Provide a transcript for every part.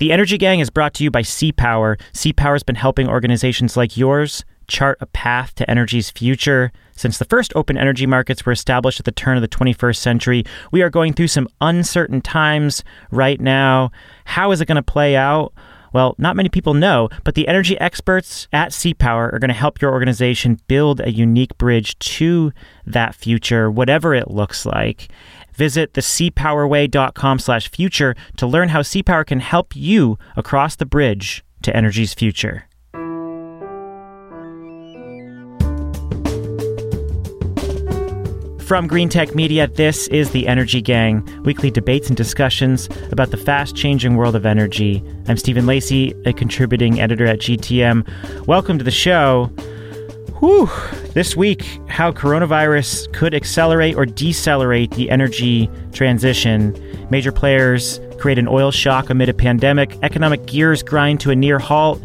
The Energy Gang is brought to you by CPower. CPower has been helping organizations like yours chart a path to energy's future. Since the first open energy markets were established at the turn of the 21st century, we are going through some uncertain times right now. How is it going to play out? Well, not many people know, but the energy experts at CPower are going to help your organization build a unique bridge to that future, whatever it looks like. Visit thecpowerway.com slash future to learn how CPower can help you across the bridge to energy's future. From Greentech Media, this is the Energy Gang, weekly debates and discussions about the fast changing world of energy. I'm Stephen Lacey, a contributing editor at GTM. Welcome to the show. Whew. This week, how coronavirus could accelerate or decelerate the energy transition. Major players create an oil shock amid a pandemic, economic gears grind to a near halt,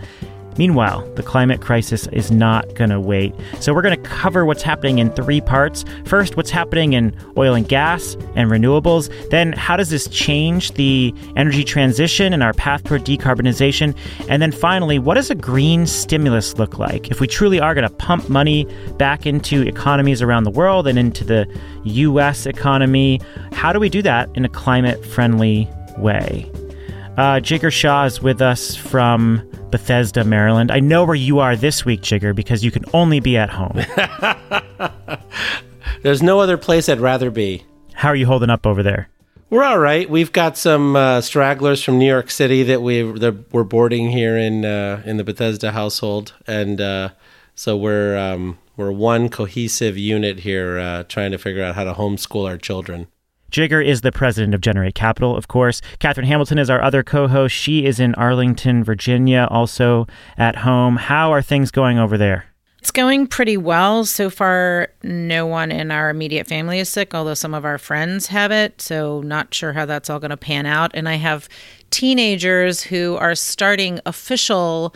Meanwhile, the climate crisis is not going to wait. So, we're going to cover what's happening in three parts. First, what's happening in oil and gas and renewables. Then, how does this change the energy transition and our path toward decarbonization? And then finally, what does a green stimulus look like? If we truly are going to pump money back into economies around the world and into the U.S. economy, how do we do that in a climate friendly way? Uh, Jigar Shah is with us from Bethesda, Maryland. I know where you are this week, Jigar, because you can only be at home. There's no other place I'd rather be. How are you holding up over there? We're all right. We've got some uh, stragglers from New York City that we we're boarding here in uh, in the Bethesda household, and uh, so we're um, we're one cohesive unit here, uh, trying to figure out how to homeschool our children. Jigar is the president of Generate Capital, of course. Catherine Hamilton is our other co host. She is in Arlington, Virginia, also at home. How are things going over there? It's going pretty well. So far, no one in our immediate family is sick, although some of our friends have it. So, not sure how that's all going to pan out. And I have teenagers who are starting official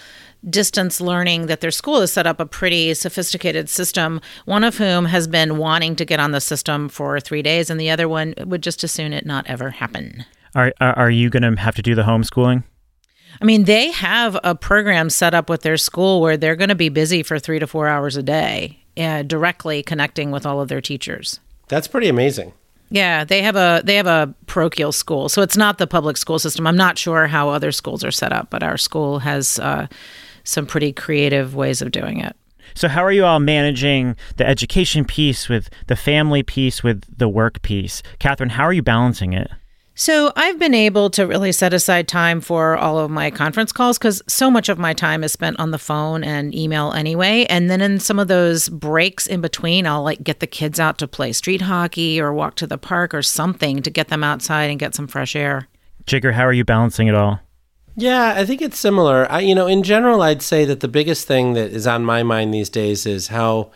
distance learning that their school has set up a pretty sophisticated system, one of whom has been wanting to get on the system for three days, and the other one would just as soon it not ever happen. Are, are you going to have to do the homeschooling? I mean, they have a program set up with their school where they're going to be busy for three to four hours a day, uh, directly connecting with all of their teachers. That's pretty amazing. Yeah, they have a they have a parochial school, so it's not the public school system. I'm not sure how other schools are set up, but our school has uh, some pretty creative ways of doing it. So, how are you all managing the education piece with the family piece with the work piece? Catherine, how are you balancing it? So, I've been able to really set aside time for all of my conference calls because so much of my time is spent on the phone and email anyway. And then in some of those breaks in between, I'll like get the kids out to play street hockey or walk to the park or something to get them outside and get some fresh air. Jigar, how are you balancing it all? Yeah, I think it's similar. I, you know, in general, I'd say that the biggest thing that is on my mind these days is how,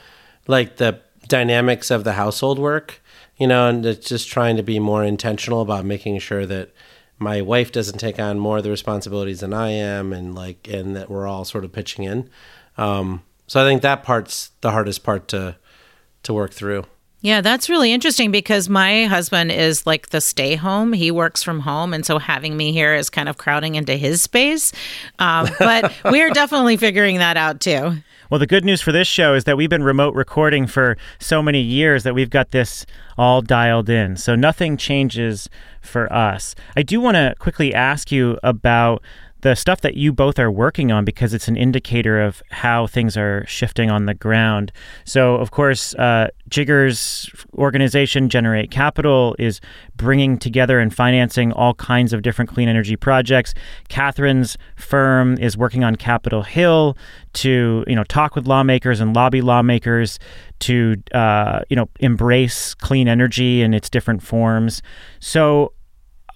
like, the dynamics of the household work. You know, and it's just trying to be more intentional about making sure that my wife doesn't take on more of the responsibilities than I am, and like, and that we're all sort of pitching in. Um, so I think that part's the hardest part to to work through. Yeah, that's really interesting because my husband is like the stay home. He works from home. And so having me here is kind of crowding into his space. Um, but we're definitely figuring that out too. Well, the good news for this show is that we've been remote recording for so many years that we've got this all dialed in. So nothing changes for us. I do want to quickly ask you about the stuff that you both are working on because it's an indicator of how things are shifting on the ground. So, of course, uh, Jigar's organization, Generate Capital, is bringing together and financing all kinds of different clean energy projects. Catherine's firm is working on Capitol Hill to, you know, talk with lawmakers and lobby lawmakers to, uh, you know, embrace clean energy in its different forms. So,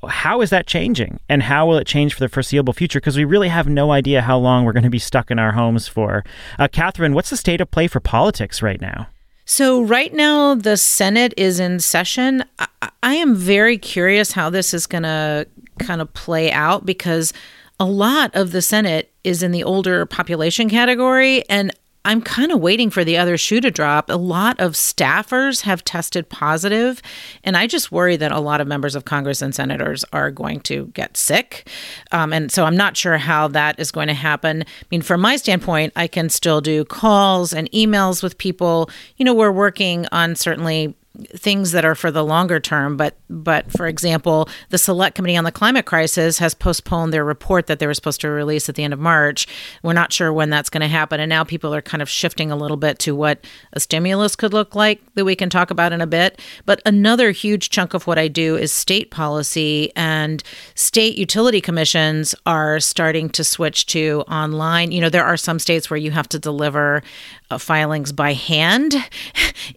how is that changing? And how will it change for the foreseeable future? Because we really have no idea how long we're going to be stuck in our homes for. Uh, Catherine what's the state of play for politics right now? So right now the senate is in session. I, I am very curious how this is going to kind of play out because a lot of the senate is in the older population category and I'm kind of waiting for the other shoe to drop. A lot of staffers have tested positive, and I just worry that a lot of members of Congress and senators are going to get sick. Um, and so I'm not sure how that is going to happen. I mean, from my standpoint, I can still do calls and emails with people. You know, we're working on certainly things that are for the longer term. But but for example, the Select Committee on the Climate Crisis has postponed their report that they were supposed to release at the end of March. We're not sure when that's going to happen, and now people are kind of shifting a little bit to what a stimulus could look like that we can talk about in a bit. But another huge chunk of what I do is state policy, and state utility commissions are starting to switch to online. You know, there are some states where you have to deliver uh, filings by hand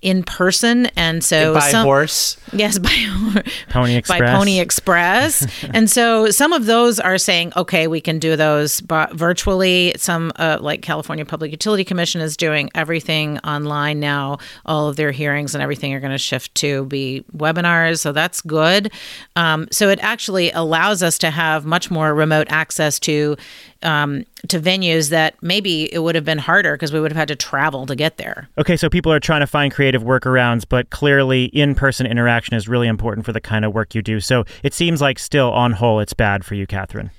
in person and so by some, horse? Yes by pony express? By pony express. And so some of those are saying okay we can do those but virtually. Some uh, like california public utility commission is doing everything online now. All of their hearings and everything are going to shift to be webinars so that's good. Um, so it actually allows us to have much more remote access to um, to venues that maybe it would have been harder because we would have had to travel to get there. Okay, so people are trying to find creative workarounds, but clearly in person interaction is really important for the kind of work you do. So it seems like still on whole, it's bad for you, Catherine.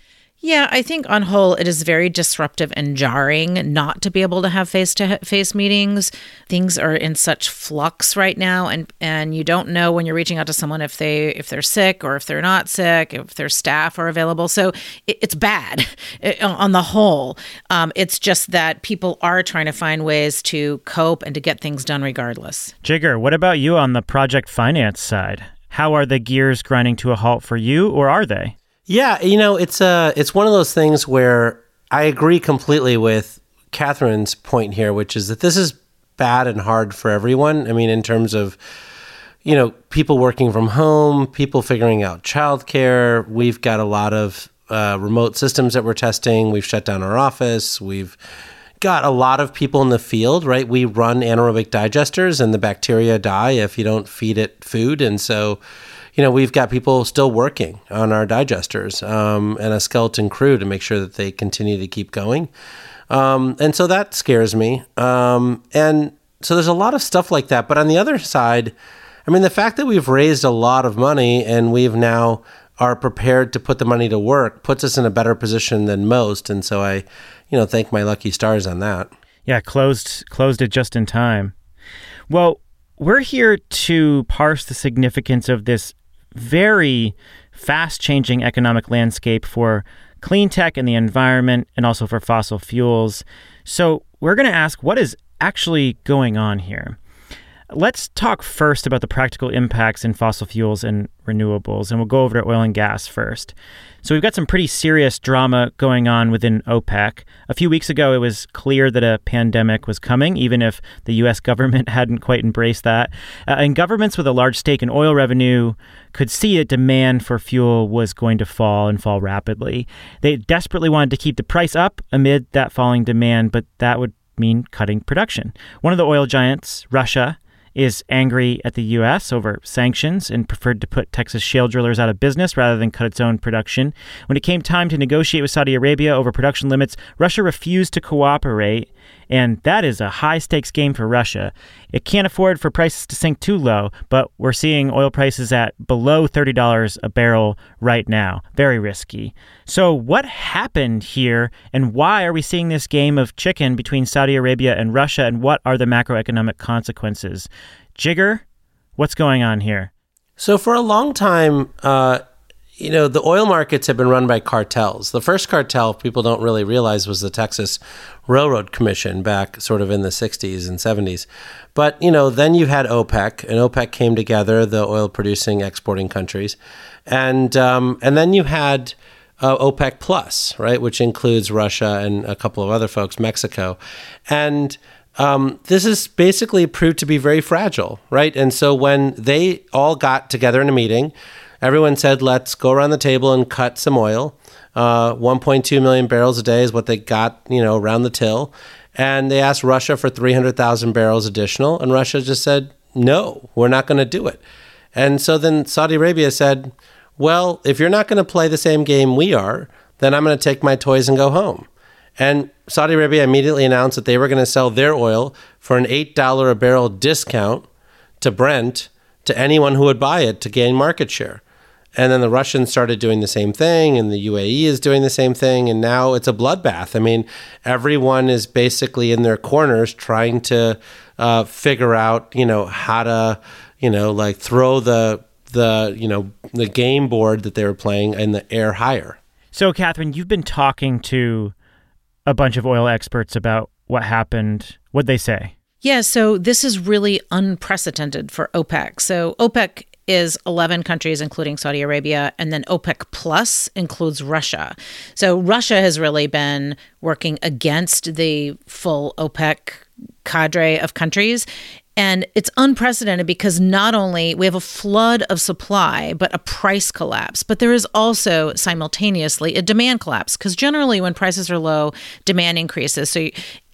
Yeah, I think on whole it is very disruptive and jarring not to be able to have face to face meetings. Things are in such flux right now and and you don't know when you're reaching out to someone if they if they're sick or if they're not sick, if their staff are available. So it, it's bad on the whole. Um, it's just that people are trying to find ways to cope and to get things done regardless. Jigar, what about you on the project finance side? How are the gears grinding to a halt for you or are they? Yeah, you know, it's uh it's one of those things where I agree completely with Catherine's point here, which is that this is bad and hard for everyone. I mean, in terms of you know, people working from home, people figuring out childcare. We've got a lot of uh, remote systems that we're testing. We've shut down our office. We've got a lot of people in the field, right? We run anaerobic digesters, and the bacteria die if you don't feed it food, and so you know, we've got people still working on our digesters um, and a skeleton crew to make sure that they continue to keep going. Um, and so that scares me. Um, and so there's a lot of stuff like that. But on the other side, I mean, the fact that we've raised a lot of money and we've now are prepared to put the money to work puts us in a better position than most. And so I, you know, thank my lucky stars on that. Yeah, closed closed it just in time. Well, we're here to parse the significance of this very fast changing economic landscape for clean tech and the environment and also for fossil fuels. So, we're going to ask what is actually going on here. Let's talk first about the practical impacts in fossil fuels and renewables, and we'll go over to oil and gas first. So, we've got some pretty serious drama going on within OPEC. A few weeks ago, it was clear that a pandemic was coming, even if the U.S. government hadn't quite embraced that. Uh, and governments with a large stake in oil revenue could see that demand for fuel was going to fall and fall rapidly. They desperately wanted to keep the price up amid that falling demand, but that would mean cutting production. One of the oil giants, Russia, is angry at the U.S. over sanctions and preferred to put Texas shale drillers out of business rather than cut its own production. When it came time to negotiate with Saudi Arabia over production limits, Russia refused to cooperate and that is a high stakes game for Russia. It can't afford for prices to sink too low, but we're seeing oil prices at below $30 a barrel right now. Very risky. So, what happened here, and why are we seeing this game of chicken between Saudi Arabia and Russia, and what are the macroeconomic consequences? Jigar, what's going on here? So, for a long time, uh, you know, the oil markets have been run by cartels. The first cartel, people don't really realize, was the Texas Railroad Commission back sort of in the 60s and 70s. But, you know, then you had OPEC, and OPEC came together, the oil producing, exporting countries. And, um, and then you had uh, OPEC Plus, right, which includes Russia and a couple of other folks, Mexico. And um, this is basically proved to be very fragile, right? And so when they all got together in a meeting, everyone said, let's go around the table and cut some oil. Uh, 1.2 million barrels a day is what they got, you know, around the till. And they asked Russia for 300,000 barrels additional, and Russia just said, no, we're not going to do it. And so then Saudi Arabia said, well, if you're not going to play the same game we are, then I'm going to take my toys and go home. And Saudi Arabia immediately announced that they were going to sell their oil for an $8 a barrel discount to Brent to anyone who would buy it to gain market share. And then the Russians started doing the same thing, and the UAE is doing the same thing, and now it's a bloodbath. I mean, everyone is basically in their corners trying to uh, figure out, you know, how to, you know, like throw the the you know the game board that they were playing in the air higher. So, Catherine, you've been talking to a bunch of oil experts about what happened. What'd they say? Yeah, so this is really unprecedented for OPEC. So, OPEC is 11 countries, including Saudi Arabia, and then OPEC Plus includes Russia. So Russia has really been working against the full OPEC cadre of countries. And it's unprecedented because not only we have a flood of supply, but a price collapse, but there is also simultaneously a demand collapse because generally when prices are low, demand increases. So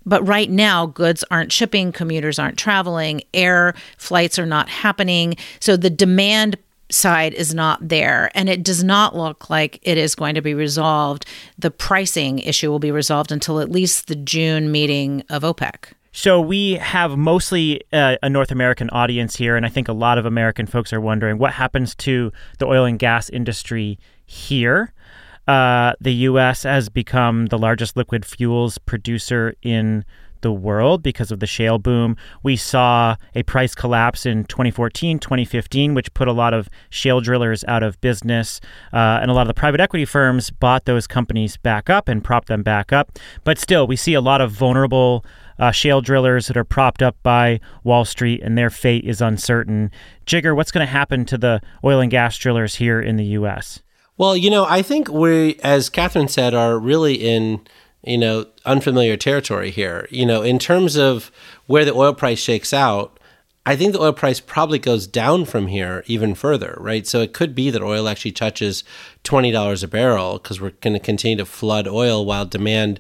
but right now, goods aren't shipping, commuters aren't traveling, air flights are not happening. So the demand side is not there. And it does not look like it is going to be resolved. The pricing issue will be resolved until at least the June meeting of OPEC. So we have mostly uh, a North American audience here, and I think a lot of American folks are wondering what happens to the oil and gas industry here. Uh, the U.S. has become the largest liquid fuels producer in the world because of the shale boom. We saw a price collapse in 2014, 2015, which put a lot of shale drillers out of business. Uh, and a lot of the private equity firms bought those companies back up and propped them back up. But still, we see a lot of vulnerable uh, shale drillers that are propped up by Wall Street, and their fate is uncertain. Jigar, what's going to happen to the oil and gas drillers here in the U.S.? Well, you know, I think we, as Catherine said, are really in, you know, unfamiliar territory here. You know, in terms of where the oil price shakes out, I think the oil price probably goes down from here even further, right? So it could be that oil actually touches $20 a barrel because we're going to continue to flood oil while demand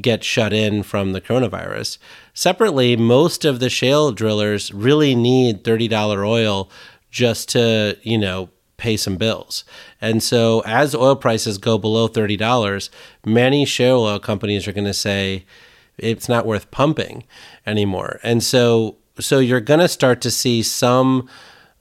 gets shut in from the coronavirus. Separately, most of the shale drillers really need $30 oil just to, you know, pay some bills. And so as oil prices go below $30, many shale oil companies are going to say it's not worth pumping anymore. And so so you're going to start to see some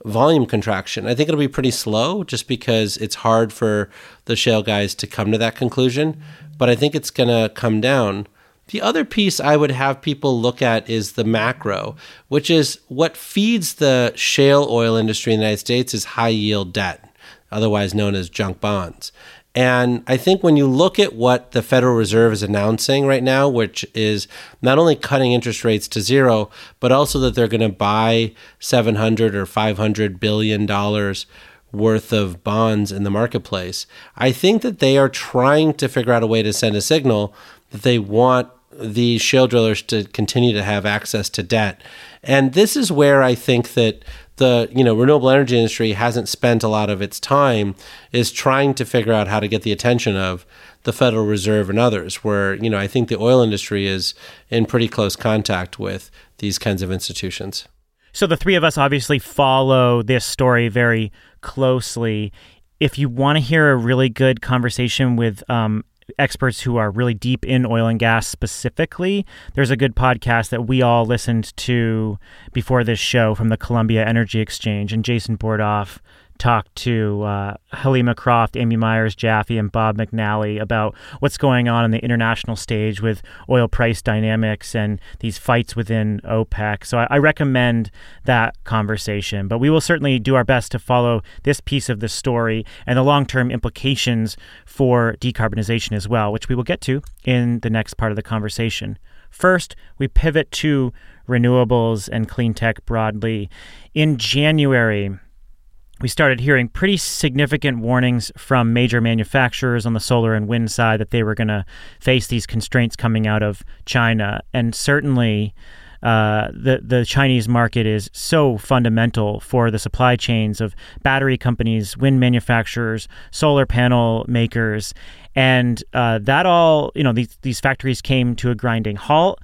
volume contraction. I think it'll be pretty slow just because it's hard for the shale guys to come to that conclusion, but I think it's going to come down. The other piece I would have people look at is the macro, which is what feeds the shale oil industry in the United States is high yield debt, otherwise known as junk bonds. And I think when you look at what the Federal Reserve is announcing right now, which is not only cutting interest rates to zero, but also that they're going to buy 700 or 500 billion dollars worth of bonds in the marketplace, I think that they are trying to figure out a way to send a signal that they want these shale drillers to continue to have access to debt. And this is where I think that the you know renewable energy industry hasn't spent a lot of its time is trying to figure out how to get the attention of the Federal Reserve and others where you know I think the oil industry is in pretty close contact with these kinds of institutions. So the three of us obviously follow this story very closely. If you want to hear a really good conversation with um, experts who are really deep in oil and gas specifically. There's a good podcast that we all listened to before this show from the Columbia Energy Exchange, and Jason Bordoff talked to uh, Helima Croft, Amy Myers Jaffe, and Bob McNally about what's going on in the international stage with oil price dynamics and these fights within OPEC. So I, I recommend that conversation. But we will certainly do our best to follow this piece of the story and the long term implications for decarbonization as well, which we will get to in the next part of the conversation. First, we pivot to renewables and clean tech broadly. In January, we started hearing pretty significant warnings from major manufacturers on the solar and wind side that they were going to face these constraints coming out of China. And certainly, uh, the the Chinese market is so fundamental for the supply chains of battery companies, wind manufacturers, solar panel makers, and uh, that all you know these these factories came to a grinding halt.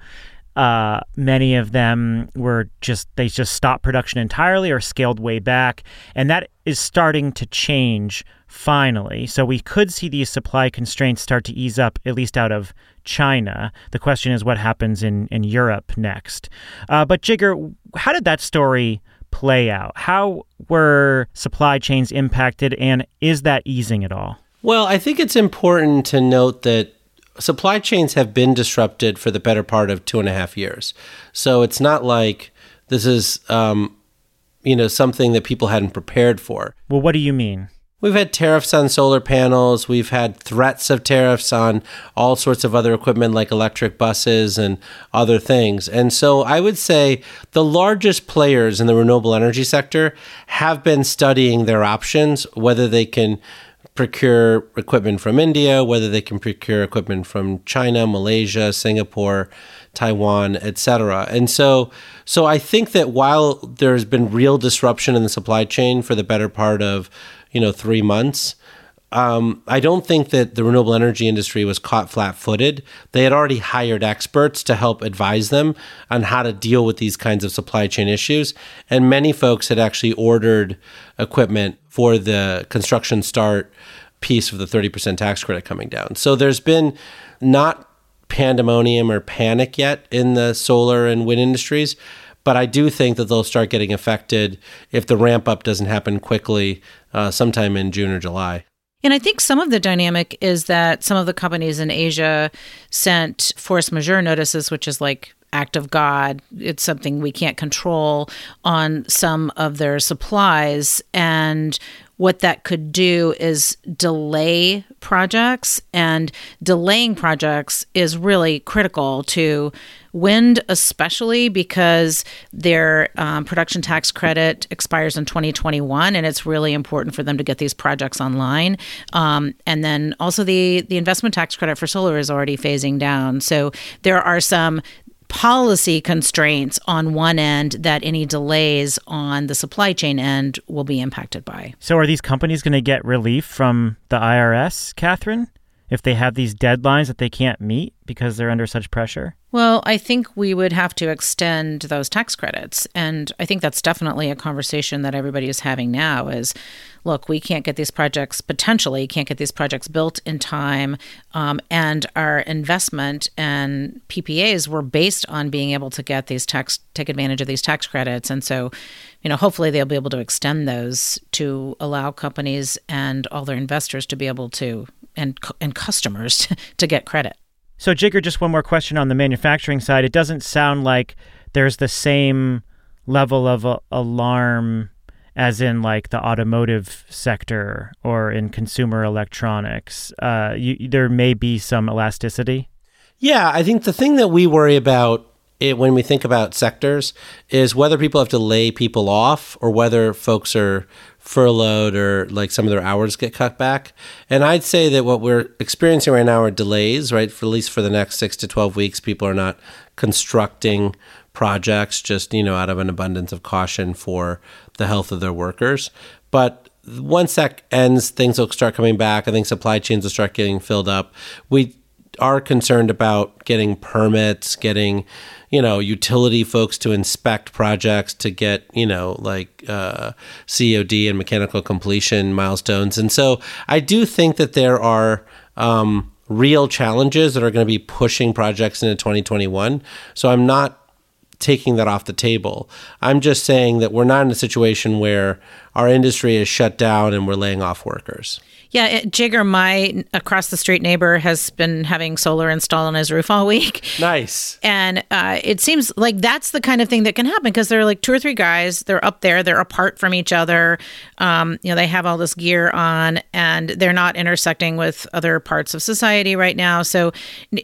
Uh, many of them were just they just stopped production entirely or scaled way back, and that is starting to change finally. So we could see these supply constraints start to ease up, at least out of China. The question is what happens in, in Europe next. Uh, but Jigar, how did that story play out? How were supply chains impacted, and is that easing at all? Well, I think it's important to note that supply chains have been disrupted for the better part of two and a half years. So it's not like this is, um, you know, something that people hadn't prepared for. Well, what do you mean? We've had tariffs on solar panels. We've had threats of tariffs on all sorts of other equipment like electric buses and other things. And so I would say the largest players in the renewable energy sector have been studying their options, whether they can procure equipment from India, whether they can procure equipment from China, Malaysia, Singapore, Taiwan, etc. And so so I think that while there's been real disruption in the supply chain for the better part of you know three months. Um, I don't think that the renewable energy industry was caught flat footed. They had already hired experts to help advise them on how to deal with these kinds of supply chain issues. And many folks had actually ordered equipment for the construction start piece of the 30% tax credit coming down. So there's been not pandemonium or panic yet in the solar and wind industries, but I do think that they'll start getting affected if the ramp up doesn't happen quickly uh, sometime in June or July. And I think some of the dynamic is that some of the companies in Asia sent force majeure notices, which is like act of God. It's something we can't control on some of their supplies. And what that could do is delay projects, and delaying projects is really critical to wind, especially because their um, production tax credit expires in 2021, and it's really important for them to get these projects online. Um, and then also the the investment tax credit for solar is already phasing down, so there are some policy constraints on one end that any delays on the supply chain end will be impacted by. So, are these companies going to get relief from the IRS, Catherine, if they have these deadlines that they can't meet because they're under such pressure? Well, I think we would have to extend those tax credits. And I think that's definitely a conversation that everybody is having now is look, we can't get these projects, potentially can't get these projects built in time. Um, and our investment and PPAs were based on being able to get these tax, take advantage of these tax credits. And so, you know, hopefully they'll be able to extend those to allow companies and all their investors to be able to, and, and customers to get credit. So, Jigar, just one more question on the manufacturing side. It doesn't sound like there's the same level of uh, alarm as in like the automotive sector or in consumer electronics. Uh, you, there may be some elasticity. Yeah, I think the thing that we worry about it, when we think about sectors is whether people have to lay people off or whether folks are furloughed or like some of their hours get cut back. And I'd say that what we're experiencing right now are delays, right? For at least for the next six to 12 weeks, people are not constructing projects just, you know, out of an abundance of caution for the health of their workers. But once that ends, things will start coming back. I think supply chains will start getting filled up. We are concerned about getting permits, getting you know utility folks to inspect projects to get you know like uh, COD and mechanical completion milestones, and so I do think that there are. Um, real challenges that are going to be pushing projects into 2021. So I'm not taking that off the table. I'm just saying that we're not in a situation where our industry is shut down and we're laying off workers. Yeah, it, Jigar, my across the street neighbor, has been having solar installed on his roof all week. Nice. And uh, it seems like that's the kind of thing that can happen because they're like two or three guys. They're up there. They're apart from each other. Um, you know, they have all this gear on, and they're not intersecting with other parts of society right now. So,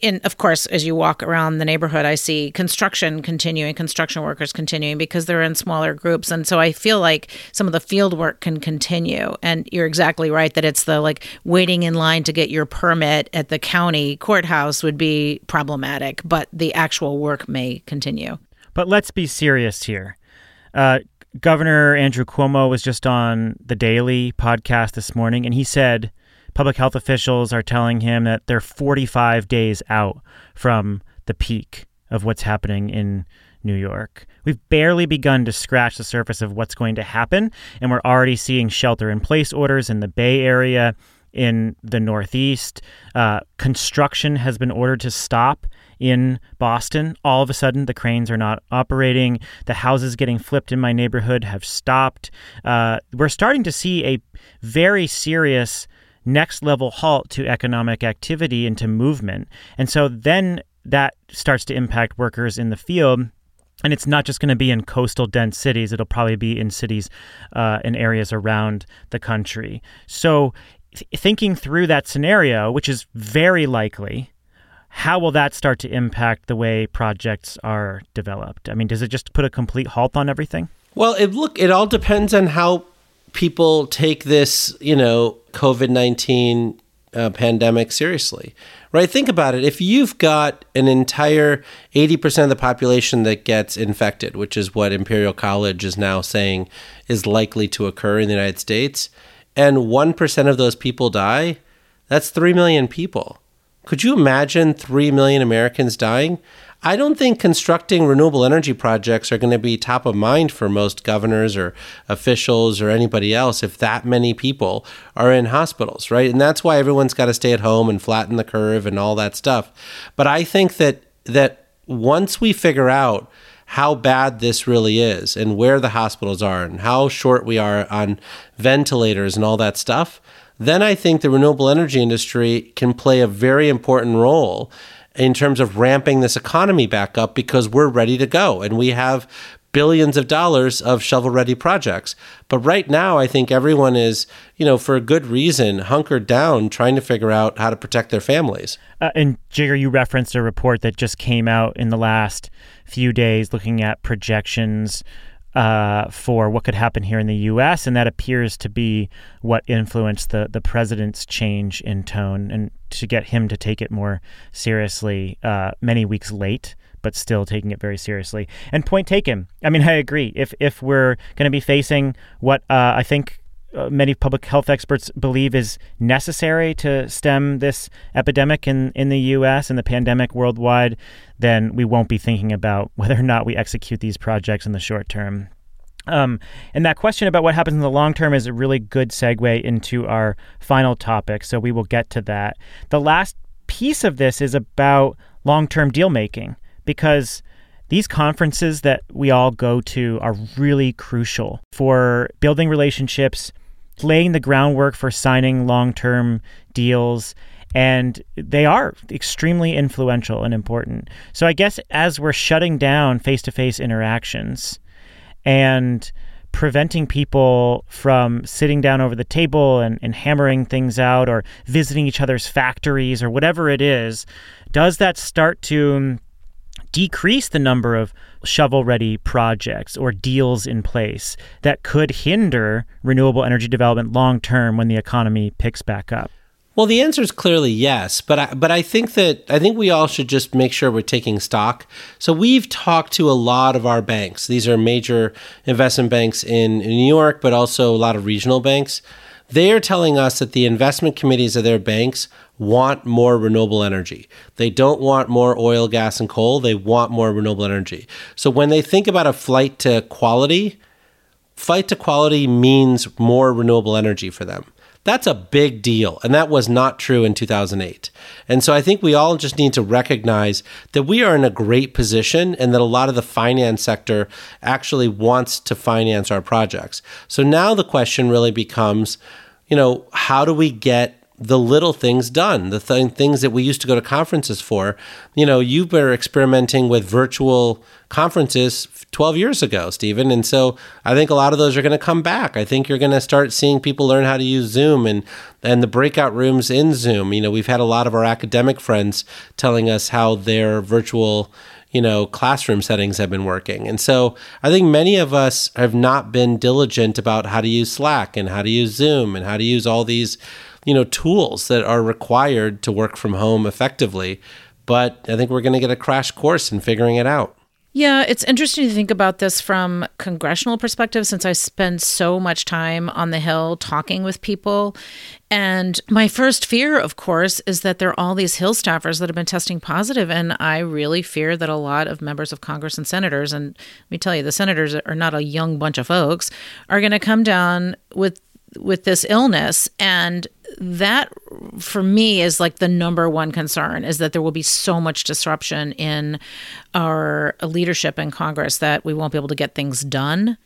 and of course, as you walk around the neighborhood, I see construction continuing, construction workers continuing because they're in smaller groups, and so I feel like some of the field work can continue. And you're exactly right that it's the like waiting in line to get your permit at the county courthouse would be problematic, but the actual work may continue. But let's be serious here. Uh, Governor Andrew Cuomo was just on the Daily podcast this morning, and he said public health officials are telling him that they're 45 days out from the peak of what's happening in New York. We've barely begun to scratch the surface of what's going to happen, and we're already seeing shelter in place orders in the Bay Area, in the Northeast. Uh, construction has been ordered to stop in Boston. All of a sudden, the cranes are not operating. The houses getting flipped in my neighborhood have stopped. Uh, we're starting to see a very serious next level halt to economic activity and to movement. And so then that starts to impact workers in the field. And it's not just going to be in coastal dense cities, it'll probably be in cities uh, in areas around the country. So, th- thinking through that scenario, which is very likely, how will that start to impact the way projects are developed? I mean, does it just put a complete halt on everything? Well, it look it all depends on how people take this, you know, COVID nineteen uh, pandemic seriously, right? Think about it. If you've got an entire 80% of the population that gets infected, which is what Imperial College is now saying is likely to occur in the United States, and 1% of those people die, that's 3 million people. Could you imagine 3 million Americans dying? I don't think constructing renewable energy projects are going to be top of mind for most governors or officials or anybody else if that many people are in hospitals, right? And that's why everyone's got to stay at home and flatten the curve and all that stuff. But I think that that once we figure out how bad this really is and where the hospitals are and how short we are on ventilators and all that stuff, then I think the renewable energy industry can play a very important role in terms of ramping this economy back up because we're ready to go and we have billions of dollars of shovel ready projects. But right now, I think everyone is, you know, for a good reason, hunkered down trying to figure out how to protect their families. Uh, and Jigar, you referenced a report that just came out in the last few days looking at projections uh, for what could happen here in the U.S., and that appears to be what influenced the the president's change in tone and to get him to take it more seriously. Uh, many weeks late, but still taking it very seriously. And point taken. I mean, I agree. If if we're going to be facing what uh, I think uh, many public health experts believe is necessary to stem this epidemic in, in the US and the pandemic worldwide, then we won't be thinking about whether or not we execute these projects in the short term. Um, and that question about what happens in the long term is a really good segue into our final topic. So we will get to that. The last piece of this is about long term deal making because these conferences that we all go to are really crucial for building relationships, laying the groundwork for signing long term deals. And they are extremely influential and important. So, I guess as we're shutting down face to face interactions and preventing people from sitting down over the table and, and hammering things out or visiting each other's factories or whatever it is, does that start to decrease the number of shovel ready projects or deals in place that could hinder renewable energy development long term when the economy picks back up? Well, the answer is clearly yes, but I, but I think that I think we all should just make sure we're taking stock. So we've talked to a lot of our banks. These are major investment banks in, in New York, but also a lot of regional banks. They are telling us that the investment committees of their banks want more renewable energy. They don't want more oil, gas, and coal. They want more renewable energy. So when they think about a flight to quality, flight to quality means more renewable energy for them. That's a big deal. And that was not true in 2008. And so I think we all just need to recognize that we are in a great position and that a lot of the finance sector actually wants to finance our projects. So now the question really becomes, you know, how do we get the little things done, the th- things that we used to go to conferences for. You know, you were experimenting with virtual conferences 12 years ago, Stephen. And so I think a lot of those are going to come back. I think you're going to start seeing people learn how to use Zoom and, and the breakout rooms in Zoom. You know, we've had a lot of our academic friends telling us how their virtual you know, classroom settings have been working. And so I think many of us have not been diligent about how to use Slack and how to use Zoom and how to use all these you know tools that are required to work from home effectively but i think we're going to get a crash course in figuring it out Yeah, it's interesting to think about this from congressional perspective since I spend so much time on the Hill talking with people. And my first fear, of course, is that there are all these Hill staffers that have been testing positive, And I really fear that a lot of members of Congress and senators, and let me tell you, the senators are not a young bunch of folks, are going to come down with with this illness and that for me is like the number one concern is that there will be so much disruption in our leadership in Congress that we won't be able to get things done.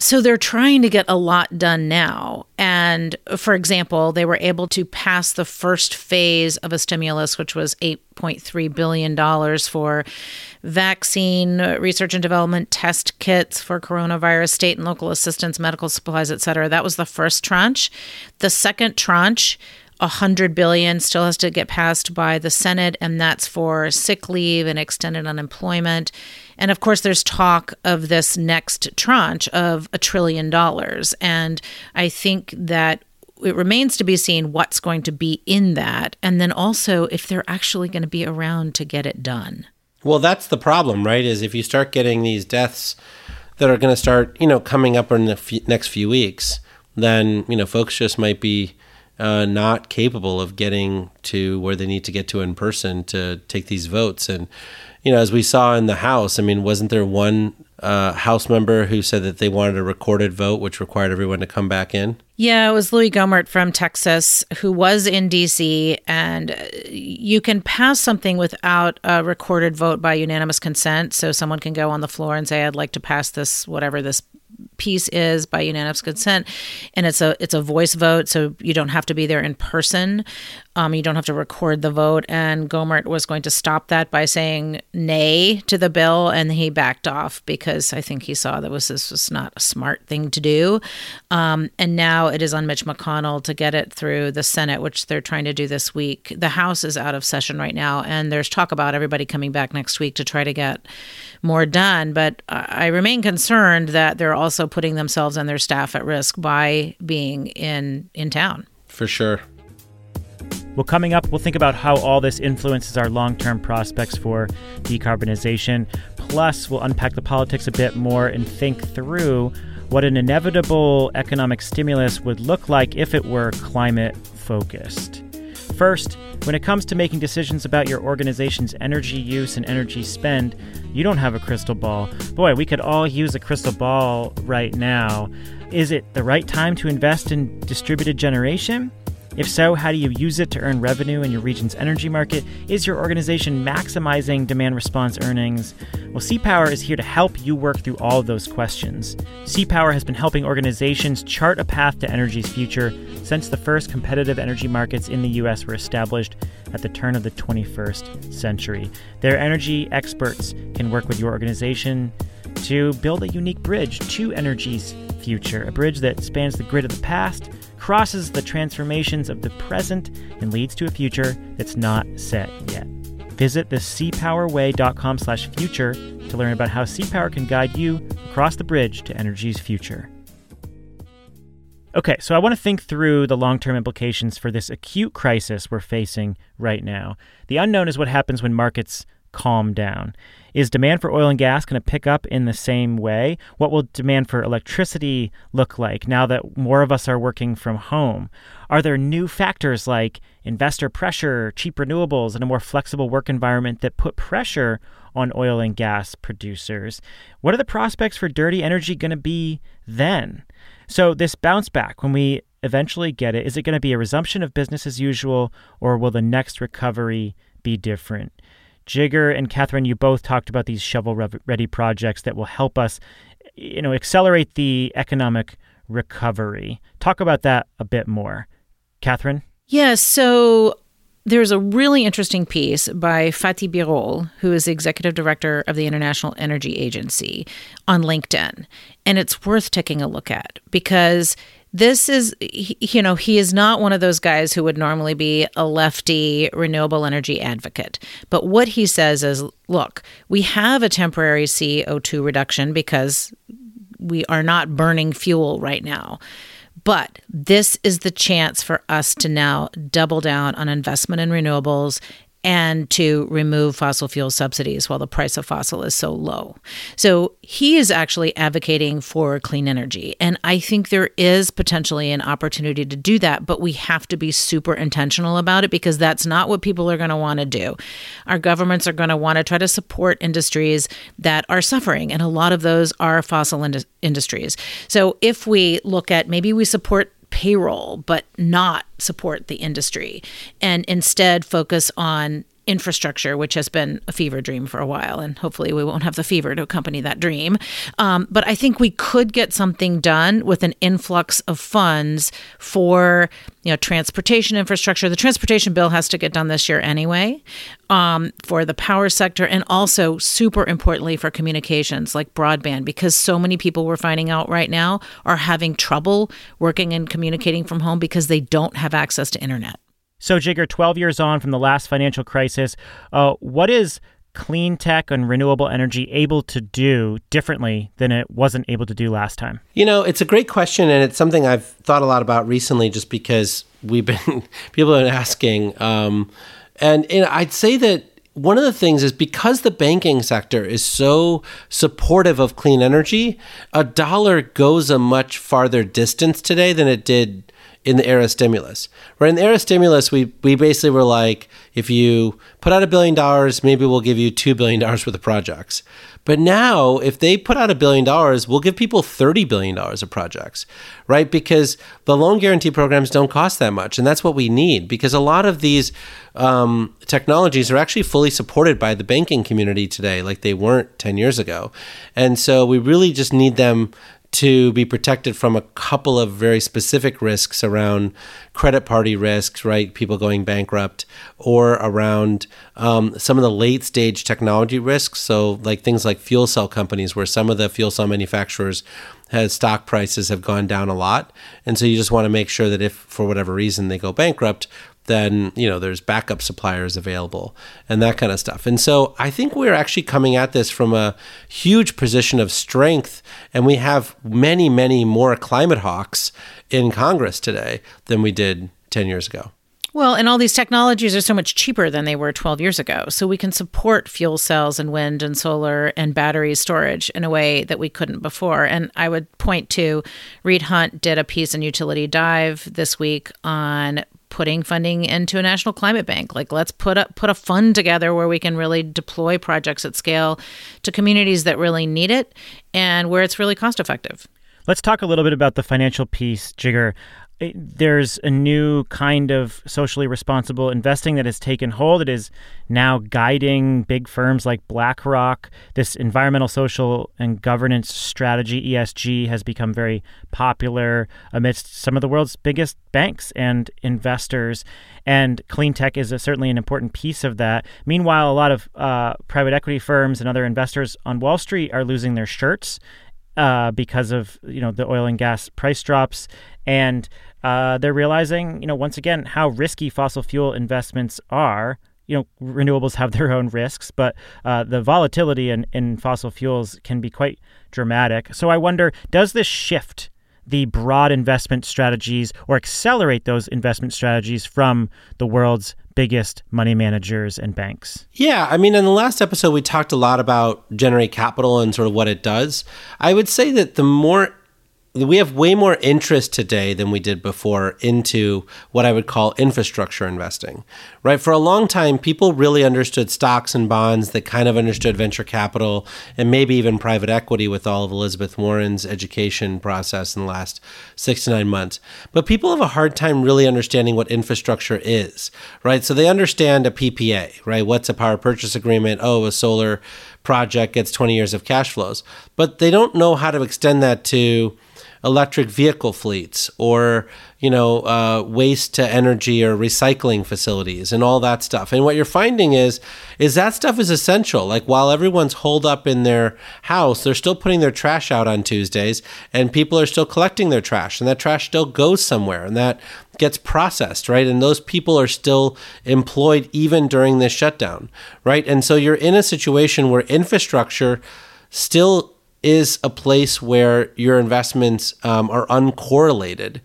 So they're trying to get a lot done now. And for example, they were able to pass the first phase of a stimulus, which was $8.3 billion for vaccine research and development, test kits for coronavirus, state and local assistance, medical supplies, et cetera. That was the first tranche. The second tranche 100 billion still has to get passed by the Senate and that's for sick leave and extended unemployment. And of course there's talk of this next tranche of a trillion dollars and I think that it remains to be seen what's going to be in that and then also if they're actually going to be around to get it done. Well, that's the problem, right? Is if you start getting these deaths that are going to start, you know, coming up in the f- next few weeks, then, you know, folks just might be uh, not capable of getting to where they need to get to in person to take these votes. And, you know, as we saw in the House, I mean, wasn't there one uh, House member who said that they wanted a recorded vote, which required everyone to come back in? Yeah, it was Louis Gohmert from Texas who was in DC. And you can pass something without a recorded vote by unanimous consent. So someone can go on the floor and say, I'd like to pass this, whatever this piece is by unanimous consent and it's a it's a voice vote so you don't have to be there in person um, you don't have to record the vote and Gohmert was going to stop that by saying nay to the bill and he backed off because I think he saw that was this was not a smart thing to do um, and now it is on Mitch McConnell to get it through the Senate which they're trying to do this week the House is out of session right now and there's talk about everybody coming back next week to try to get more done but I remain concerned that they're also putting themselves and their staff at risk by being in in town. For sure. Well, coming up, we'll think about how all this influences our long term prospects for decarbonization. Plus, we'll unpack the politics a bit more and think through what an inevitable economic stimulus would look like if it were climate focused. First, when it comes to making decisions about your organization's energy use and energy spend, you don't have a crystal ball. Boy, we could all use a crystal ball right now. Is it the right time to invest in distributed generation? If so, how do you use it to earn revenue in your region's energy market? Is your organization maximizing demand response earnings? Well, CPower is here to help you work through all of those questions. CPower has been helping organizations chart a path to energy's future since the first competitive energy markets in the US were established at the turn of the 21st century. Their energy experts can work with your organization to build a unique bridge to energy's future, a bridge that spans the grid of the past crosses the transformations of the present and leads to a future that's not set yet. Visit the cpowerway.com slash future to learn about how CPower can guide you across the bridge to energy's future. Okay, so I want to think through the long term implications for this acute crisis we're facing right now. The unknown is what happens when markets calm down. Is demand for oil and gas going to pick up in the same way? What will demand for electricity look like now that more of us are working from home? Are there new factors like investor pressure, cheap renewables, and a more flexible work environment that put pressure on oil and gas producers? What are the prospects for dirty energy going to be then? So, this bounce back, when we eventually get it, is it going to be a resumption of business as usual, or will the next recovery be different? Jigar and Catherine, you both talked about these shovel ready projects that will help us, you know, accelerate the economic recovery. Talk about that a bit more. Catherine? Yeah, so there's a really interesting piece by Fatih Birol, who is the executive director of the International Energy Agency, on LinkedIn. And it's worth taking a look at because this is you know he is not one of those guys who would normally be a lefty renewable energy advocate. But what he says is look we have a temporary CO2 reduction because we are not burning fuel right now. But this is the chance for us to now double down on investment in renewables and to remove fossil fuel subsidies while the price of fossil is so low. So he is actually advocating for clean energy. And I think there is potentially an opportunity to do that, but we have to be super intentional about it because that's not what people are going to want to do. Our governments are going to want to try to support industries that are suffering, and a lot of those are fossil ind- industries. So if we look at maybe we support payroll, but not support the industry, and instead focus on infrastructure, which has been a fever dream for a while, and hopefully we won't have the fever to accompany that dream. Um, but I think we could get something done with an influx of funds for you know transportation infrastructure. The transportation bill has to get done this year anyway. Um, for the power sector, and also super importantly for communications like broadband, because so many people we're finding out right now are having trouble working and communicating from home because they don't have access to internet. So, Jigar, 12 years on from the last financial crisis, uh, what is clean tech and renewable energy able to do differently than it wasn't able to do last time? You know, it's a great question, and it's something I've thought a lot about recently just because we've been, people have been asking. Um, and, and I'd say that one of the things is because the banking sector is so supportive of clean energy, a dollar goes a much farther distance today than it did in the ARRA stimulus. Right in the ARRA stimulus, we we basically were like, if you put out a billion dollars, maybe we'll give you two billion dollars worth of projects. But now, if they put out a billion dollars, we'll give people thirty billion dollars of projects, right? Because the loan guarantee programs don't cost that much, and that's what we need. Because a lot of these um, technologies are actually fully supported by the banking community today, like they weren't ten years ago, and so we really just need them to be protected from a couple of very specific risks around credit party risks, right? People going bankrupt, or around um, some of the late stage technology risks. So, like things like fuel cell companies, where some of the fuel cell manufacturers has stock prices have gone down a lot. And so you just want to make sure that if for whatever reason they go bankrupt, then you know there's backup suppliers available and that kind of stuff. And so I think we're actually coming at this from a huge position of strength, and we have many, many more climate hawks in Congress today than we did ten years ago. Well, and all these technologies are so much cheaper than they were 12 years ago. So we can support fuel cells and wind and solar and battery storage in a way that we couldn't before. And I would point to Reed Hundt did a piece in Utility Dive this week on putting funding into a national climate bank. Like let's put a put a fund together where we can really deploy projects at scale to communities that really need it and where it's really cost effective. Let's talk a little bit about the financial piece, Jigar there's a new kind of socially responsible investing that has taken hold. It is now guiding big firms like BlackRock. This environmental, social, and governance strategy, ESG, has become very popular amidst some of the world's biggest banks and investors. And clean tech is a, certainly an important piece of that. Meanwhile, a lot of uh, private equity firms and other investors on Wall Street are losing their shirts uh, because of you know the oil and gas price drops, and uh, they're realizing, you know, once again, how risky fossil fuel investments are. You know, renewables have their own risks, but uh, the volatility in, in fossil fuels can be quite dramatic. So I wonder, does this shift the broad investment strategies or accelerate those investment strategies from the world's biggest money managers and banks? Yeah, I mean, in the last episode, we talked a lot about generate capital and sort of what it does. I would say that the more we have way more interest today than we did before into what I would call infrastructure investing. Right? For a long time, people really understood stocks and bonds, they kind of understood venture capital and maybe even private equity with all of Elizabeth Warren's education process in the last six to nine months. But people have a hard time really understanding what infrastructure is, right? So they understand a PPA, right? What's a power purchase agreement? Oh, a solar project gets 20 years of cash flows. But they don't know how to extend that to electric vehicle fleets or you know uh, waste to energy or recycling facilities and all that stuff. And what you're finding is is that stuff is essential. Like while everyone's holed up in their house they're still putting their trash out on tuesdays and people are still collecting their trash and that trash still goes somewhere and that gets processed right? And those people are still employed even during this shutdown right? And so you're in a situation where infrastructure still is a place where your investments um, are uncorrelated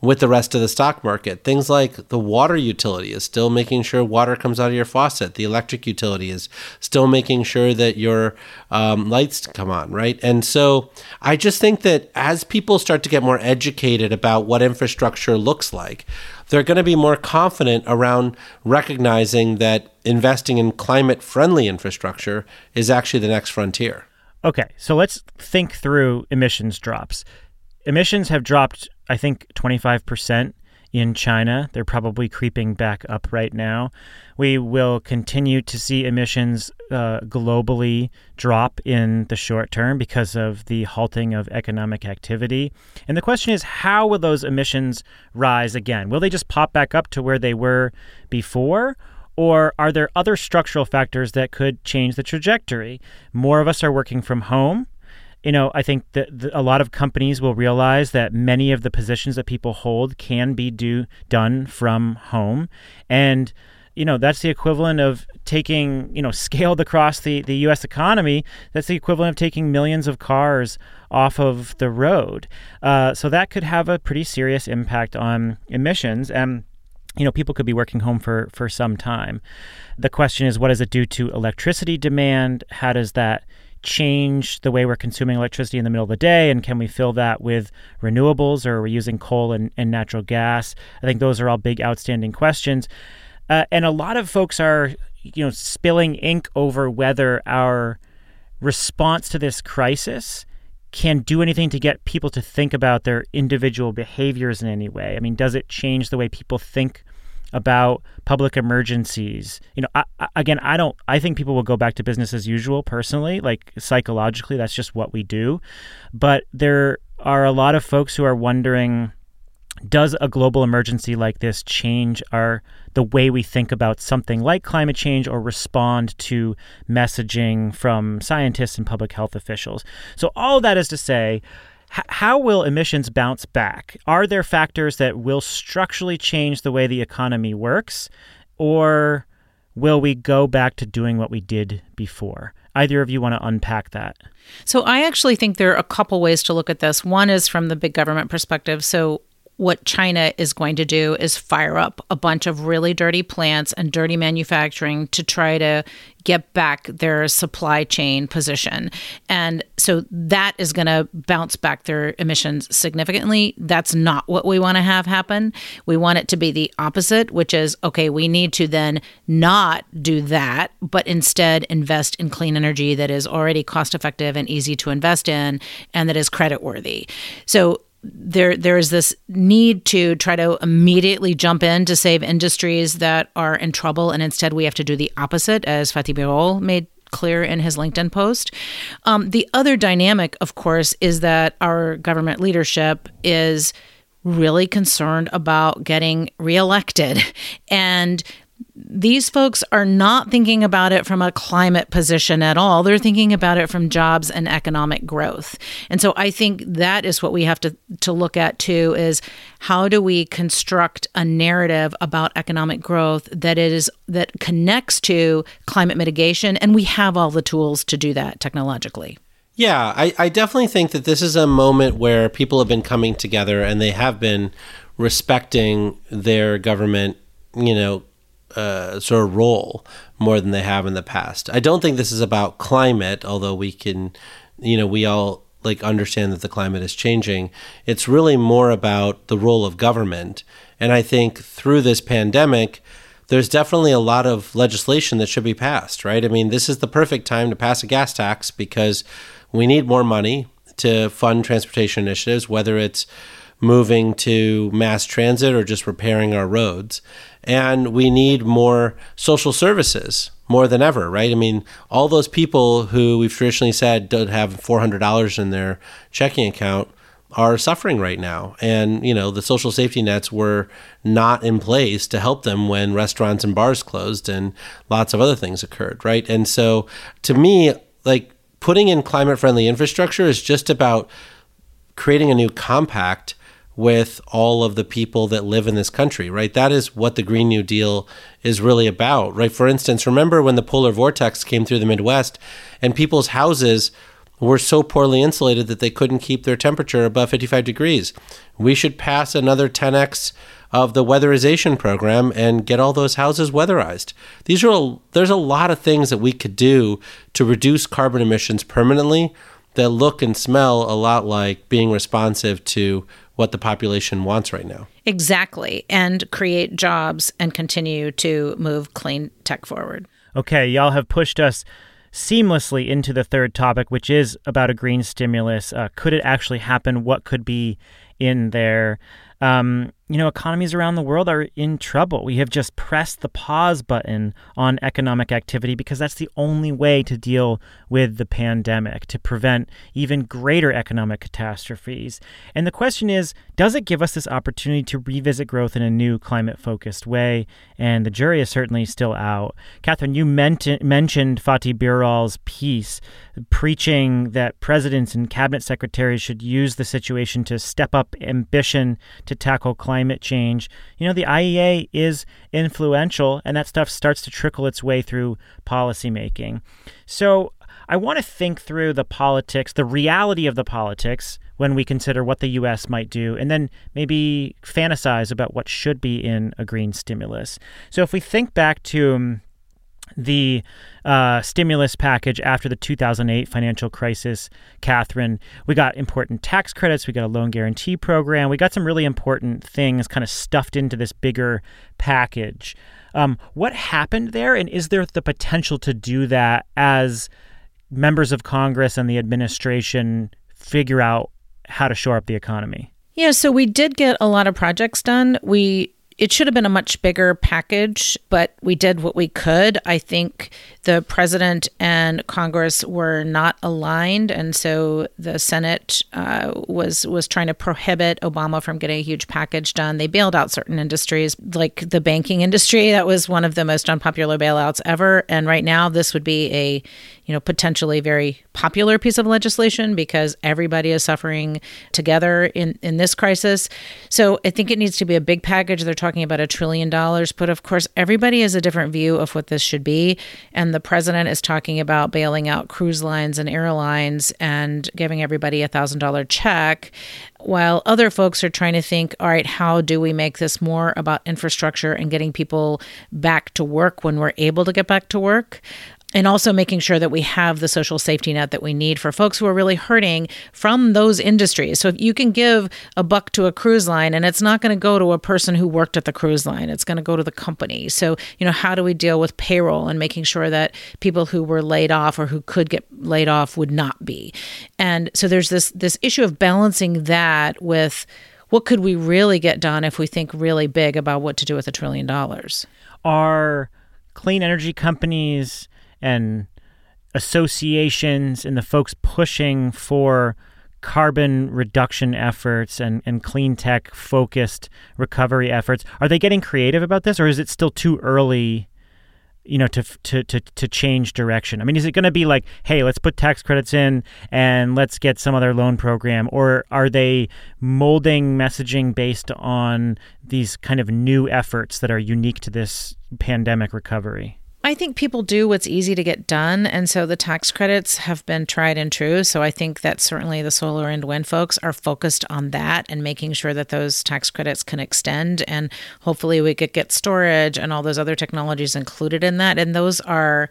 with the rest of the stock market. Things like the water utility is still making sure water comes out of your faucet. The electric utility is still making sure that your um, lights come on, right? And so I just think that as people start to get more educated about what infrastructure looks like, they're going to be more confident around recognizing that investing in climate friendly infrastructure is actually the next frontier. Okay, so let's think through emissions drops. Emissions have dropped, I think, 25% in China. They're probably creeping back up right now. We will continue to see emissions uh, globally drop in the short term because of the halting of economic activity. And the question is how will those emissions rise again? Will they just pop back up to where they were before? Or are there other structural factors that could change the trajectory? More of us are working from home. You know, I think that a lot of companies will realize that many of the positions that people hold can be do done from home, and you know that's the equivalent of taking you know scaled across the the U.S. economy. That's the equivalent of taking millions of cars off of the road. Uh, so that could have a pretty serious impact on emissions and you know, people could be working home for, for some time. The question is, what does it do to electricity demand? How does that change the way we're consuming electricity in the middle of the day? And can we fill that with renewables or are we using coal and, and natural gas? I think those are all big outstanding questions. Uh, and a lot of folks are, you know, spilling ink over whether our response to this crisis can do anything to get people to think about their individual behaviors in any way. I mean, does it change the way people think about public emergencies? You know, I, I, again, I don't. I think people will go back to business as usual. Personally, like psychologically, that's just what we do. But there are a lot of folks who are wondering does a global emergency like this change our the way we think about something like climate change or respond to messaging from scientists and public health officials so all that is to say h- how will emissions bounce back? Are there factors that will structurally change the way the economy works or will we go back to doing what we did before? Either of you want to unpack that? So i actually think there are a couple ways to look at this. One is from the big government perspective. So what China is going to do is fire up a bunch of really dirty plants and dirty manufacturing to try to get back their supply chain position. And so that is going to bounce back their emissions significantly. That's not what we want to have happen. We want it to be the opposite, which is okay, we need to then not do that, but instead invest in clean energy that is already cost effective and easy to invest in and that is credit worthy. So there there is this need to try to immediately jump in to save industries that are in trouble, and instead we have to do the opposite, as Fatih Birol made clear in his LinkedIn post. Um, the other dynamic, of course, is that our government leadership is really concerned about getting reelected, and these folks are not thinking about it from a climate position at all. They're thinking about it from jobs and economic growth. And so I think that is what we have to, to look at too is how do we construct a narrative about economic growth that is that connects to climate mitigation and we have all the tools to do that technologically. Yeah, I, I definitely think that this is a moment where people have been coming together and they have been respecting their government, you know, uh, sort of role more than they have in the past. I don't think this is about climate, although we can, you know, we all like understand that the climate is changing. It's really more about the role of government. And I think through this pandemic, there's definitely a lot of legislation that should be passed, right? I mean, this is the perfect time to pass a gas tax because we need more money to fund transportation initiatives, whether it's moving to mass transit or just repairing our roads. And we need more social services more than ever, right? I mean, all those people who we've traditionally said don't have $400 in their checking account are suffering right now. And, you know, the social safety nets were not in place to help them when restaurants and bars closed and lots of other things occurred, right? And so to me, like putting in climate friendly infrastructure is just about creating a new compact with all of the people that live in this country, right? That is what the Green New Deal is really about, right? For instance, remember when the polar vortex came through the Midwest and people's houses were so poorly insulated that they couldn't keep their temperature above 55 degrees. We should pass another 10x of the weatherization program and get all those houses weatherized. These are there's a lot of things that we could do to reduce carbon emissions permanently that look and smell a lot like being responsive to what the population wants right now. Exactly, and create jobs and continue to move clean tech forward. Okay, y'all have pushed us seamlessly into the third topic, which is about a green stimulus. Uh, could it actually happen? What could be in there? Um, you know, economies around the world are in trouble. We have just pressed the pause button on economic activity because that's the only way to deal with the pandemic, to prevent even greater economic catastrophes. And the question is does it give us this opportunity to revisit growth in a new climate focused way? And the jury is certainly still out. Catherine, you mentioned Fatih Birol's piece preaching that presidents and cabinet secretaries should use the situation to step up ambition to tackle climate climate change, you know, the IEA is influential and that stuff starts to trickle its way through policymaking. So I want to think through the politics, the reality of the politics when we consider what the U.S. might do, and then maybe fantasize about what should be in a green stimulus. So if we think back to um, the uh, stimulus package after the 2008 financial crisis, Catherine. We got important tax credits, we got a loan guarantee program, we got some really important things kind of stuffed into this bigger package. Um, what happened there, and is there the potential to do that as members of Congress and the administration figure out how to shore up the economy? Yeah, so we did get a lot of projects done. We it should have been a much bigger package, but we did what we could. I think the president and Congress were not aligned, and so the Senate uh, was was trying to prohibit Obama from getting a huge package done. They bailed out certain industries, like the banking industry. That was one of the most unpopular bailouts ever. And right now, this would be a you know, potentially very popular piece of legislation because everybody is suffering together in, in this crisis. So I think it needs to be a big package. They're talking about a trillion dollars, but of course, everybody has a different view of what this should be. And the president is talking about bailing out cruise lines and airlines and giving everybody a thousand dollar check while other folks are trying to think, all right, how do we make this more about infrastructure and getting people back to work when we're able to get back to work? And also making sure that we have the social safety net that we need for folks who are really hurting from those industries. So if you can give a buck to a cruise line and it's not going to go to a person who worked at the cruise line, it's going to go to the company. So, you know, how do we deal with payroll and making sure that people who were laid off or who could get laid off would not be? And so there's this this issue of balancing that with what could we really get done if we think really big about what to do with a trillion dollars? Are clean energy companies and associations and the folks pushing for carbon reduction efforts and, and clean tech focused recovery efforts. Are they getting creative about this or is it still too early you know to to to, to change direction? I mean is it going to be like hey let's put tax credits in and let's get some other loan program or are they molding messaging based on these kind of new efforts that are unique to this pandemic recovery I think people do what's easy to get done. And so the tax credits have been tried and true. So I think that certainly the solar and wind folks are focused on that and making sure that those tax credits can extend. And hopefully we could get storage and all those other technologies included in that. And those are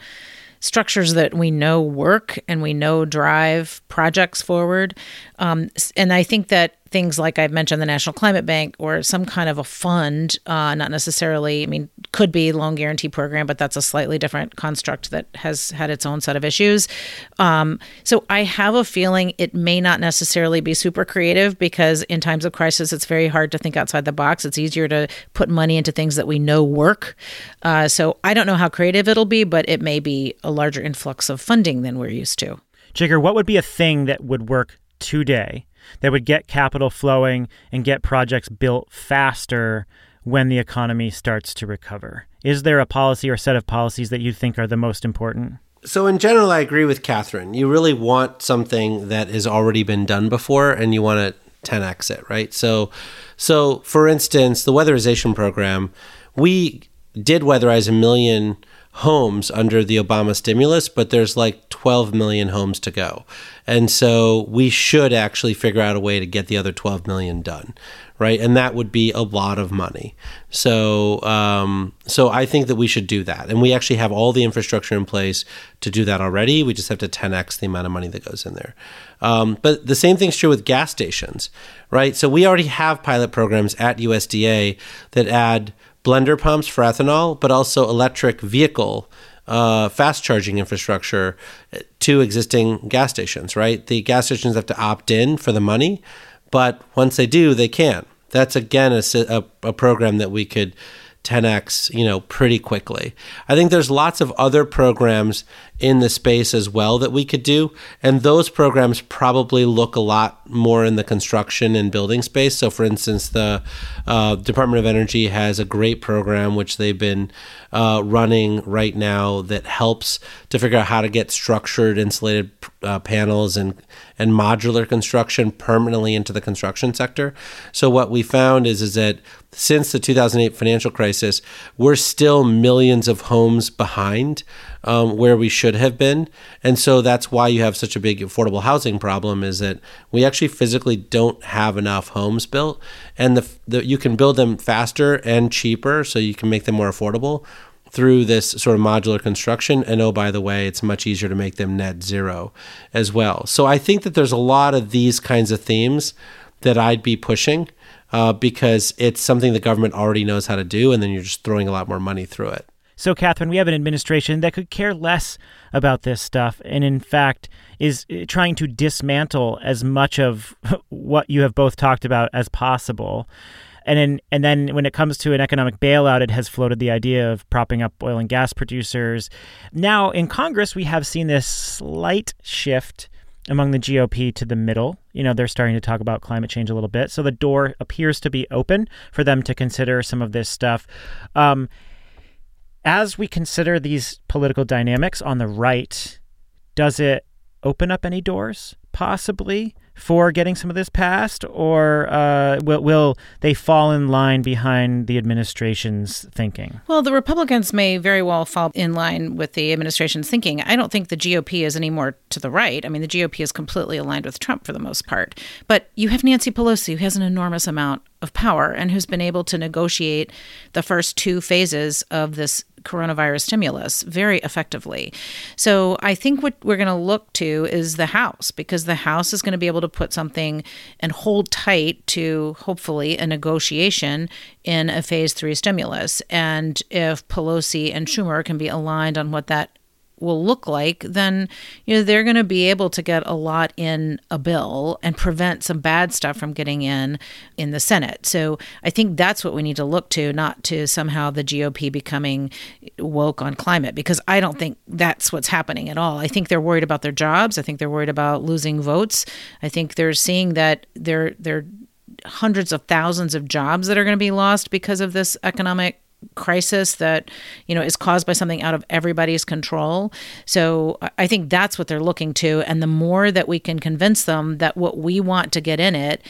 structures that we know work and we know drive projects forward. Um, and I think that things like I've mentioned the National Climate Bank or some kind of a fund, uh, not necessarily, I mean, could be loan guarantee program, but that's a slightly different construct that has had its own set of issues. Um, so I have a feeling it may not necessarily be super creative because in times of crisis, it's very hard to think outside the box. It's easier to put money into things that we know work. Uh, so I don't know how creative it'll be, but it may be a larger influx of funding than we're used to. Jigar, what would be a thing that would work today that would get capital flowing and get projects built faster when the economy starts to recover. Is there a policy or set of policies that you think are the most important? So, in general, I agree with Catherine. You really want something that has already been done before and you want to 10x it, right? So, so for instance, the weatherization program, we did weatherize a million homes under the Obama stimulus, but there's like 12 million homes to go. And so we should actually figure out a way to get the other 12 million done, right? And that would be a lot of money. So, um, so I think that we should do that, and we actually have all the infrastructure in place to do that already. We just have to 10x the amount of money that goes in there. Um, but the same thing's true with gas stations, right? So we already have pilot programs at USDA that add blender pumps for ethanol, but also electric vehicle uh, fast charging infrastructure to existing gas stations, right? The gas stations have to opt in for the money, but once they do, they can. That's again a, a, a program that we could 10x, you know, pretty quickly. I think there's lots of other programs in the space as well that we could do, and those programs probably look a lot more in the construction and building space. So, for instance, the uh, Department of Energy has a great program which they've been uh, running right now that helps to figure out how to get structured insulated uh, panels and and modular construction permanently into the construction sector. So what we found is is that since the 2008 financial crisis, we're still millions of homes behind um, where we should have been, and so that's why you have such a big affordable housing problem. Is that we actually physically don't have enough homes built, and the, the you can build them faster and cheaper, so you can make them more affordable through this sort of modular construction. And oh, by the way, it's much easier to make them net zero as well. So I think that there's a lot of these kinds of themes that I'd be pushing uh, because it's something the government already knows how to do, and then you're just throwing a lot more money through it. So, Catherine, we have an administration that could care less about this stuff, and in fact, is uh, trying to dismantle as much of what you have both talked about as possible. And then, and then when it comes to an economic bailout, it has floated the idea of propping up oil and gas producers. Now, in Congress, we have seen this slight shift among the GOP to the middle. You know, they're starting to talk about climate change a little bit. So the door appears to be open for them to consider some of this stuff. Um, as we consider these political dynamics on the right, does it open up any doors, possibly? for getting some of this passed, or uh, will, will they fall in line behind the administration's thinking? Well, the Republicans may very well fall in line with the administration's thinking. I don't think the GOP is any more to the right. I mean, the GOP is completely aligned with Trump for the most part. But you have Nancy Pelosi, who has an enormous amount of power and who's been able to negotiate the first two phases of this coronavirus stimulus very effectively. So I think what we're going to look to is the House because the House is going to be able to put something and hold tight to hopefully a negotiation in a phase three stimulus. And if Pelosi and Schumer can be aligned on what that will look like, then you know they're going to be able to get a lot in a bill and prevent some bad stuff from getting in in the Senate. So I think that's what we need to look to, not to somehow the GOP becoming woke on climate, because I don't think that's what's happening at all. I think they're worried about their jobs. I think they're worried about losing votes. I think they're seeing that they're they're hundreds of thousands of jobs that are going to be lost because of this economic crisis that you know is caused by something out of everybody's control so i think that's what they're looking to and the more that we can convince them that what we want to get in it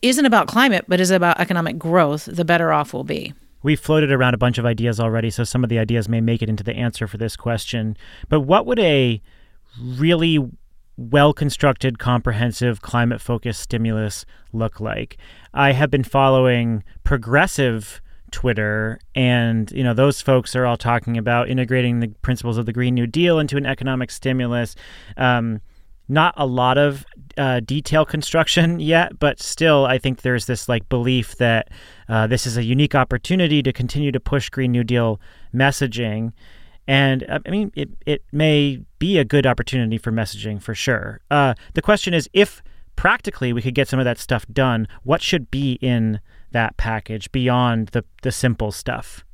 isn't about climate but is about economic growth the better off we'll be We've floated around a bunch of ideas already, so some of the ideas may make it into the answer for this question. But what would a really well constructed, comprehensive, climate focused stimulus look like? I have been following progressive Twitter, and you know those folks are all talking about integrating the principles of the Green New Deal into an economic stimulus. Um, not a lot of uh, detail construction yet, but still, I think there's this like belief that uh, this is a unique opportunity to continue to push Green New Deal messaging. And uh, I mean, it, it may be a good opportunity for messaging for sure. Uh, the question is if practically we could get some of that stuff done, what should be in that package beyond the the simple stuff.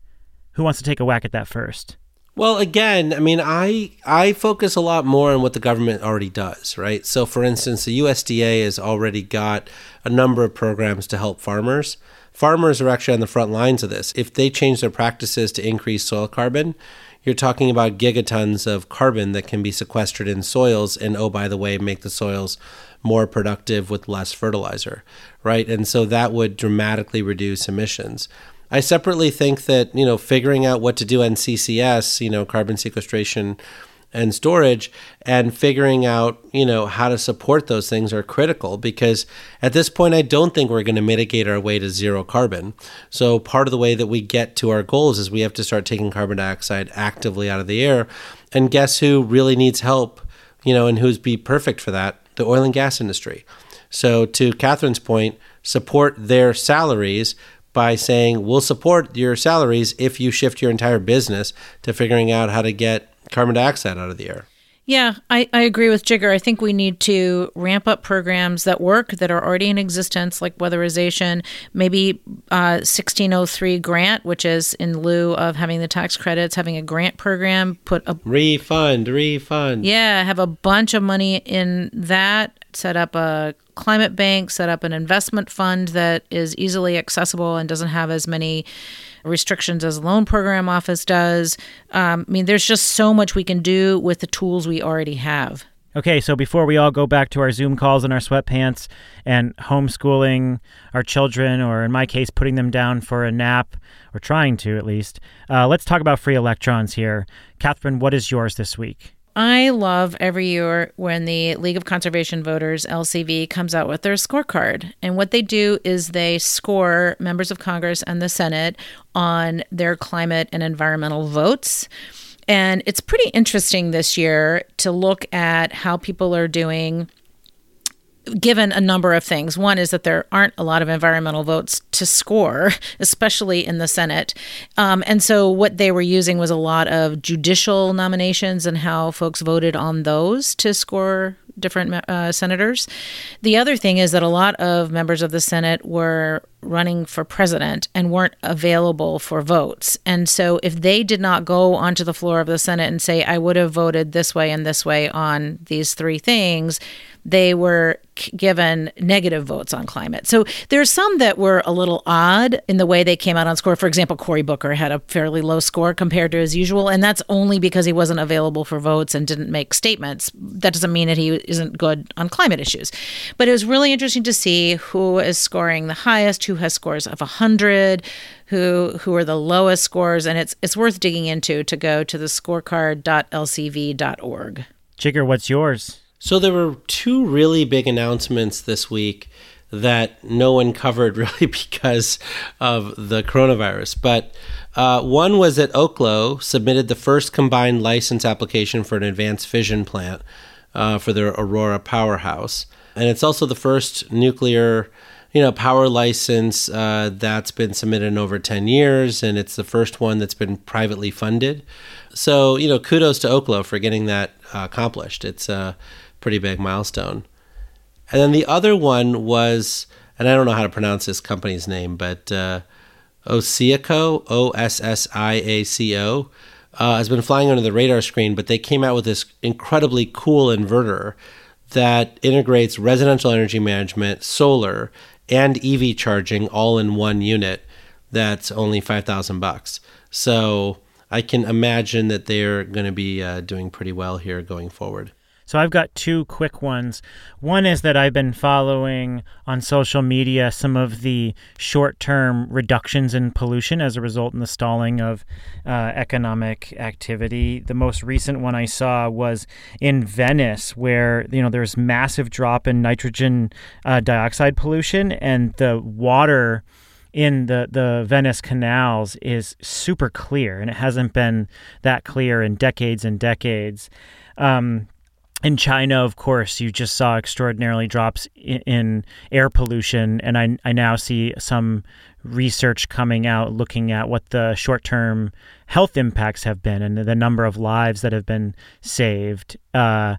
Who wants to take a whack at that first? Well, again, I mean, I I focus a lot more on what the government already does, right? So, for instance, the USDA has already got a number of programs to help farmers. Farmers are actually on the front lines of this. If they change their practices to increase soil carbon, you're talking about gigatons of carbon that can be sequestered in soils, and oh, by the way, make the soils more productive with less fertilizer, right? And so that would dramatically reduce emissions. I separately think that, you know, figuring out what to do on CCS, you know, carbon sequestration and storage and figuring out you know how to support those things are critical because at this point i don't think we're going to mitigate our way to zero carbon. So part of the way that we get to our goals is we have to start taking carbon dioxide actively out of the air. And guess who really needs help you know and who's be perfect for that? The oil and gas industry. So to catherine's point support their salaries by saying we'll support your salaries if you shift your entire business to figuring out how to get carbon dioxide out of the air. Yeah, I, I agree with Jigar. I think we need to ramp up programs that work, that are already in existence, like weatherization, maybe uh, 1603 grant, which is in lieu of having the tax credits, having a grant program, put a refund, refund. Yeah, have a bunch of money in that, set up a climate bank, set up an investment fund that is easily accessible and doesn't have as many restrictions as loan program office does. Um, I mean, there's just so much we can do with the tools we already have. Okay, so before we all go back to our Zoom calls and our sweatpants and homeschooling our children, or in my case, putting them down for a nap, or trying to at least, uh, let's talk about free electrons here. Catherine, what is yours this week? I love every year when the League of Conservation Voters, LCV, comes out with their scorecard. And what they do is they score members of Congress and the Senate on their climate and environmental votes. And it's pretty interesting this year to look at how people are doing given a number of things. One is that there aren't a lot of environmental votes to score, especially in the Senate. Um, and so what they were using was a lot of judicial nominations and how folks voted on those to score different uh, senators. The other thing is that a lot of members of the Senate were running for president and weren't available for votes. And so if they did not go onto the floor of the Senate and say, I would have voted this way and this way on these three things, they were given negative votes on climate. So there's some that were a little odd in the way they came out on score. For example, Cory Booker had a fairly low score compared to his usual, and that's only because he wasn't available for votes and didn't make statements. That doesn't mean that he isn't good on climate issues. But it was really interesting to see who is scoring the highest, who has scores of 100, who who are the lowest scores, and it's it's worth digging into to go to the scorecard.lcv.org. Jigar, what's yours? So there were two really big announcements this week that no one covered really because of the coronavirus. But uh, one was that Oklo submitted the first combined license application for an advanced fission plant uh, for their Aurora powerhouse, and it's also the first nuclear. You know, power license uh, that's been submitted in over 10 years, and it's the first one that's been privately funded. So, you know, kudos to Oklo for getting that uh, accomplished. It's uh, pretty big milestone. And then the other one was, and I don't know how to pronounce this company's name, but uh, Ossiaco, O S S I A C O, uh, has been flying under the radar screen, but they came out with this incredibly cool inverter that integrates residential energy management, solar, and EV charging all in one unit. That's only five thousand bucks. So I can imagine that they're going to be uh, doing pretty well here going forward. So I've got two quick ones. One is that I've been following on social media some of the short term reductions in pollution as a result in the stalling of uh, economic activity. The most recent one I saw was in Venice, where you know there's massive drop in nitrogen uh, dioxide pollution, and the water in the, the Venice canals is super clear, and it hasn't been that clear in decades and decades. Um, in China, of course, you just saw extraordinarily drops in, air pollution, and I, I now see some research coming out looking at what the short term health impacts have been and the number of lives that have been saved. Uh,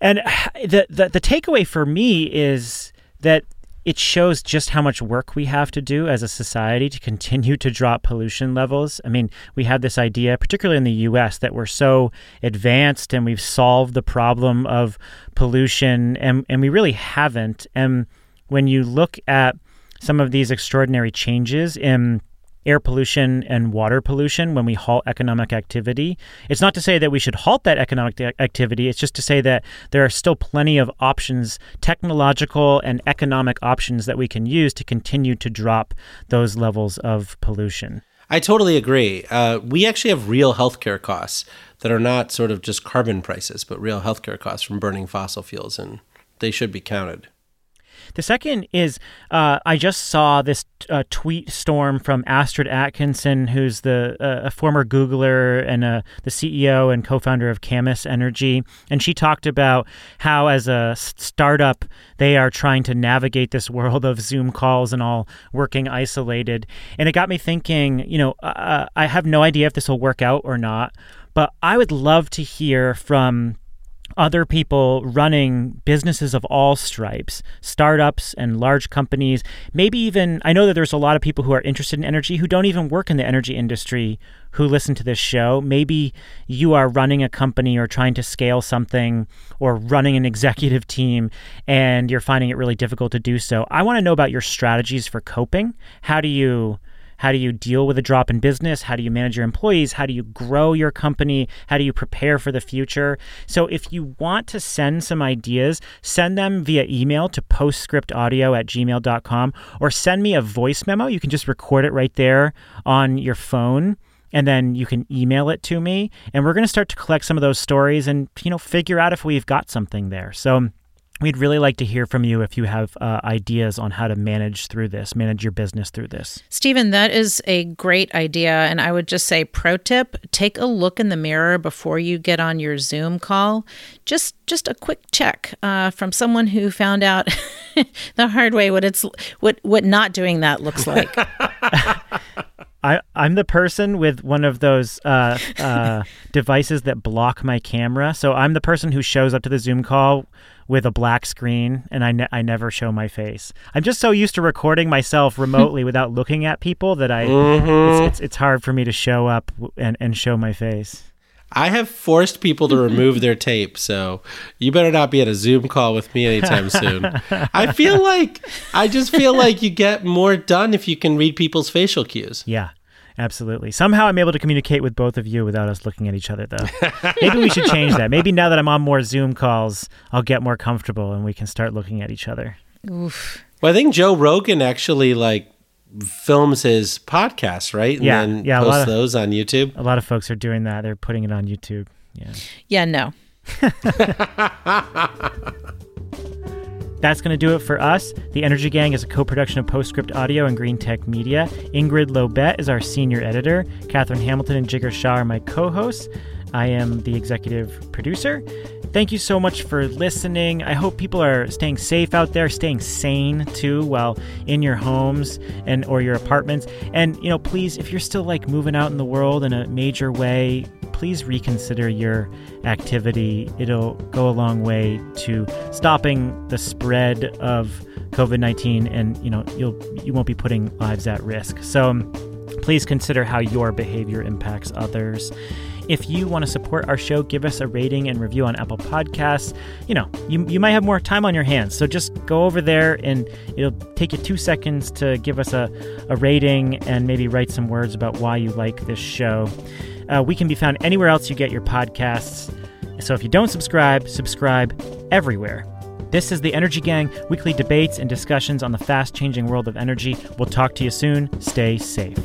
and the, the the takeaway for me is that it shows just how much work we have to do as a society to continue to drop pollution levels. I mean, we had this idea, particularly in the US, that we're so advanced and we've solved the problem of pollution, and, and we really haven't. And when you look at some of these extraordinary changes in air pollution and water pollution when we halt economic activity. It's not to say that we should halt that economic activity, it's just to say that there are still plenty of options, technological and economic options that we can use to continue to drop those levels of pollution. I totally agree. Uh, we actually have real healthcare costs that are not sort of just carbon prices, but real healthcare costs from burning fossil fuels, and they should be counted. The second is uh, I just saw this uh, tweet storm from Astrid Atkinson, who's the uh, a former Googler and uh, the CEO and co-founder of Camus Energy, and she talked about how as a startup they are trying to navigate this world of Zoom calls and all working isolated, and it got me thinking. You know, uh, I have no idea if this will work out or not, but I would love to hear from other people running businesses of all stripes, startups and large companies, maybe even I know that there's a lot of people who are interested in energy who don't even work in the energy industry who listen to this show. Maybe you are running a company or trying to scale something or running an executive team and you're finding it really difficult to do so. I want to know about your strategies for coping. How do you how do you deal with a drop in business? How do you manage your employees? How do you grow your company? How do you prepare for the future? So, if you want to send some ideas, send them via email to postscriptaudio at gmail.com or send me a voice memo. You can just record it right there on your phone and then you can email it to me and we're going to start to collect some of those stories and you know figure out if we've got something there so We'd really like to hear from you if you have uh, ideas on how to manage through this, manage your business through this. Stephen, that is a great idea. And I would just say, pro tip take a look in the mirror before you get on your Zoom call. Just just a quick check uh, from someone who found out the hard way what it's what what not doing that looks like. I, I'm the person with one of those uh, uh, devices that block my camera. So I'm the person who shows up to the Zoom call with a black screen and I, ne- I never show my face. I'm just so used to recording myself remotely without looking at people that I mm-hmm. it's, it's, it's hard for me to show up and, and show my face. I have forced people to remove their tape, so you better not be at a Zoom call with me anytime soon. I feel like I just feel like you get more done if you can read people's facial cues. Yeah. Absolutely. Somehow I'm able to communicate with both of you without us looking at each other, though. Maybe we should change that. Maybe now that I'm on more Zoom calls, I'll get more comfortable and we can start looking at each other. Oof. Well, I think Joe Rogan actually like films his podcast, right? And yeah, then yeah, posts of, those on YouTube. A lot of folks are doing that. They're putting it on YouTube. Yeah. Yeah, no. That's going to do it for us. The Energy Gang is a co production of Postscript Audio and Green Tech Media. Ingrid Lobet is our senior editor. Catherine Hamilton and Jigar Shah are my co hosts. I am the executive producer. Thank you so much for listening. I hope people are staying safe out there, staying sane too while in your homes and or your apartments. And you know, please if you're still like moving out in the world in a major way, please reconsider your activity. It'll go a long way to stopping the spread of COVID-19 and you know, you'll you won't be putting lives at risk. So um, please consider how your behavior impacts others. If you want to support our show, give us a rating and review on Apple Podcasts. You know, you, you might have more time on your hands. So just go over there and it'll take you two seconds to give us a, a rating and maybe write some words about why you like this show. Uh, we can be found anywhere else you get your podcasts. So if you don't subscribe, subscribe everywhere. This is the Energy Gang, weekly debates and discussions on the fast changing world of energy. We'll talk to you soon. Stay safe.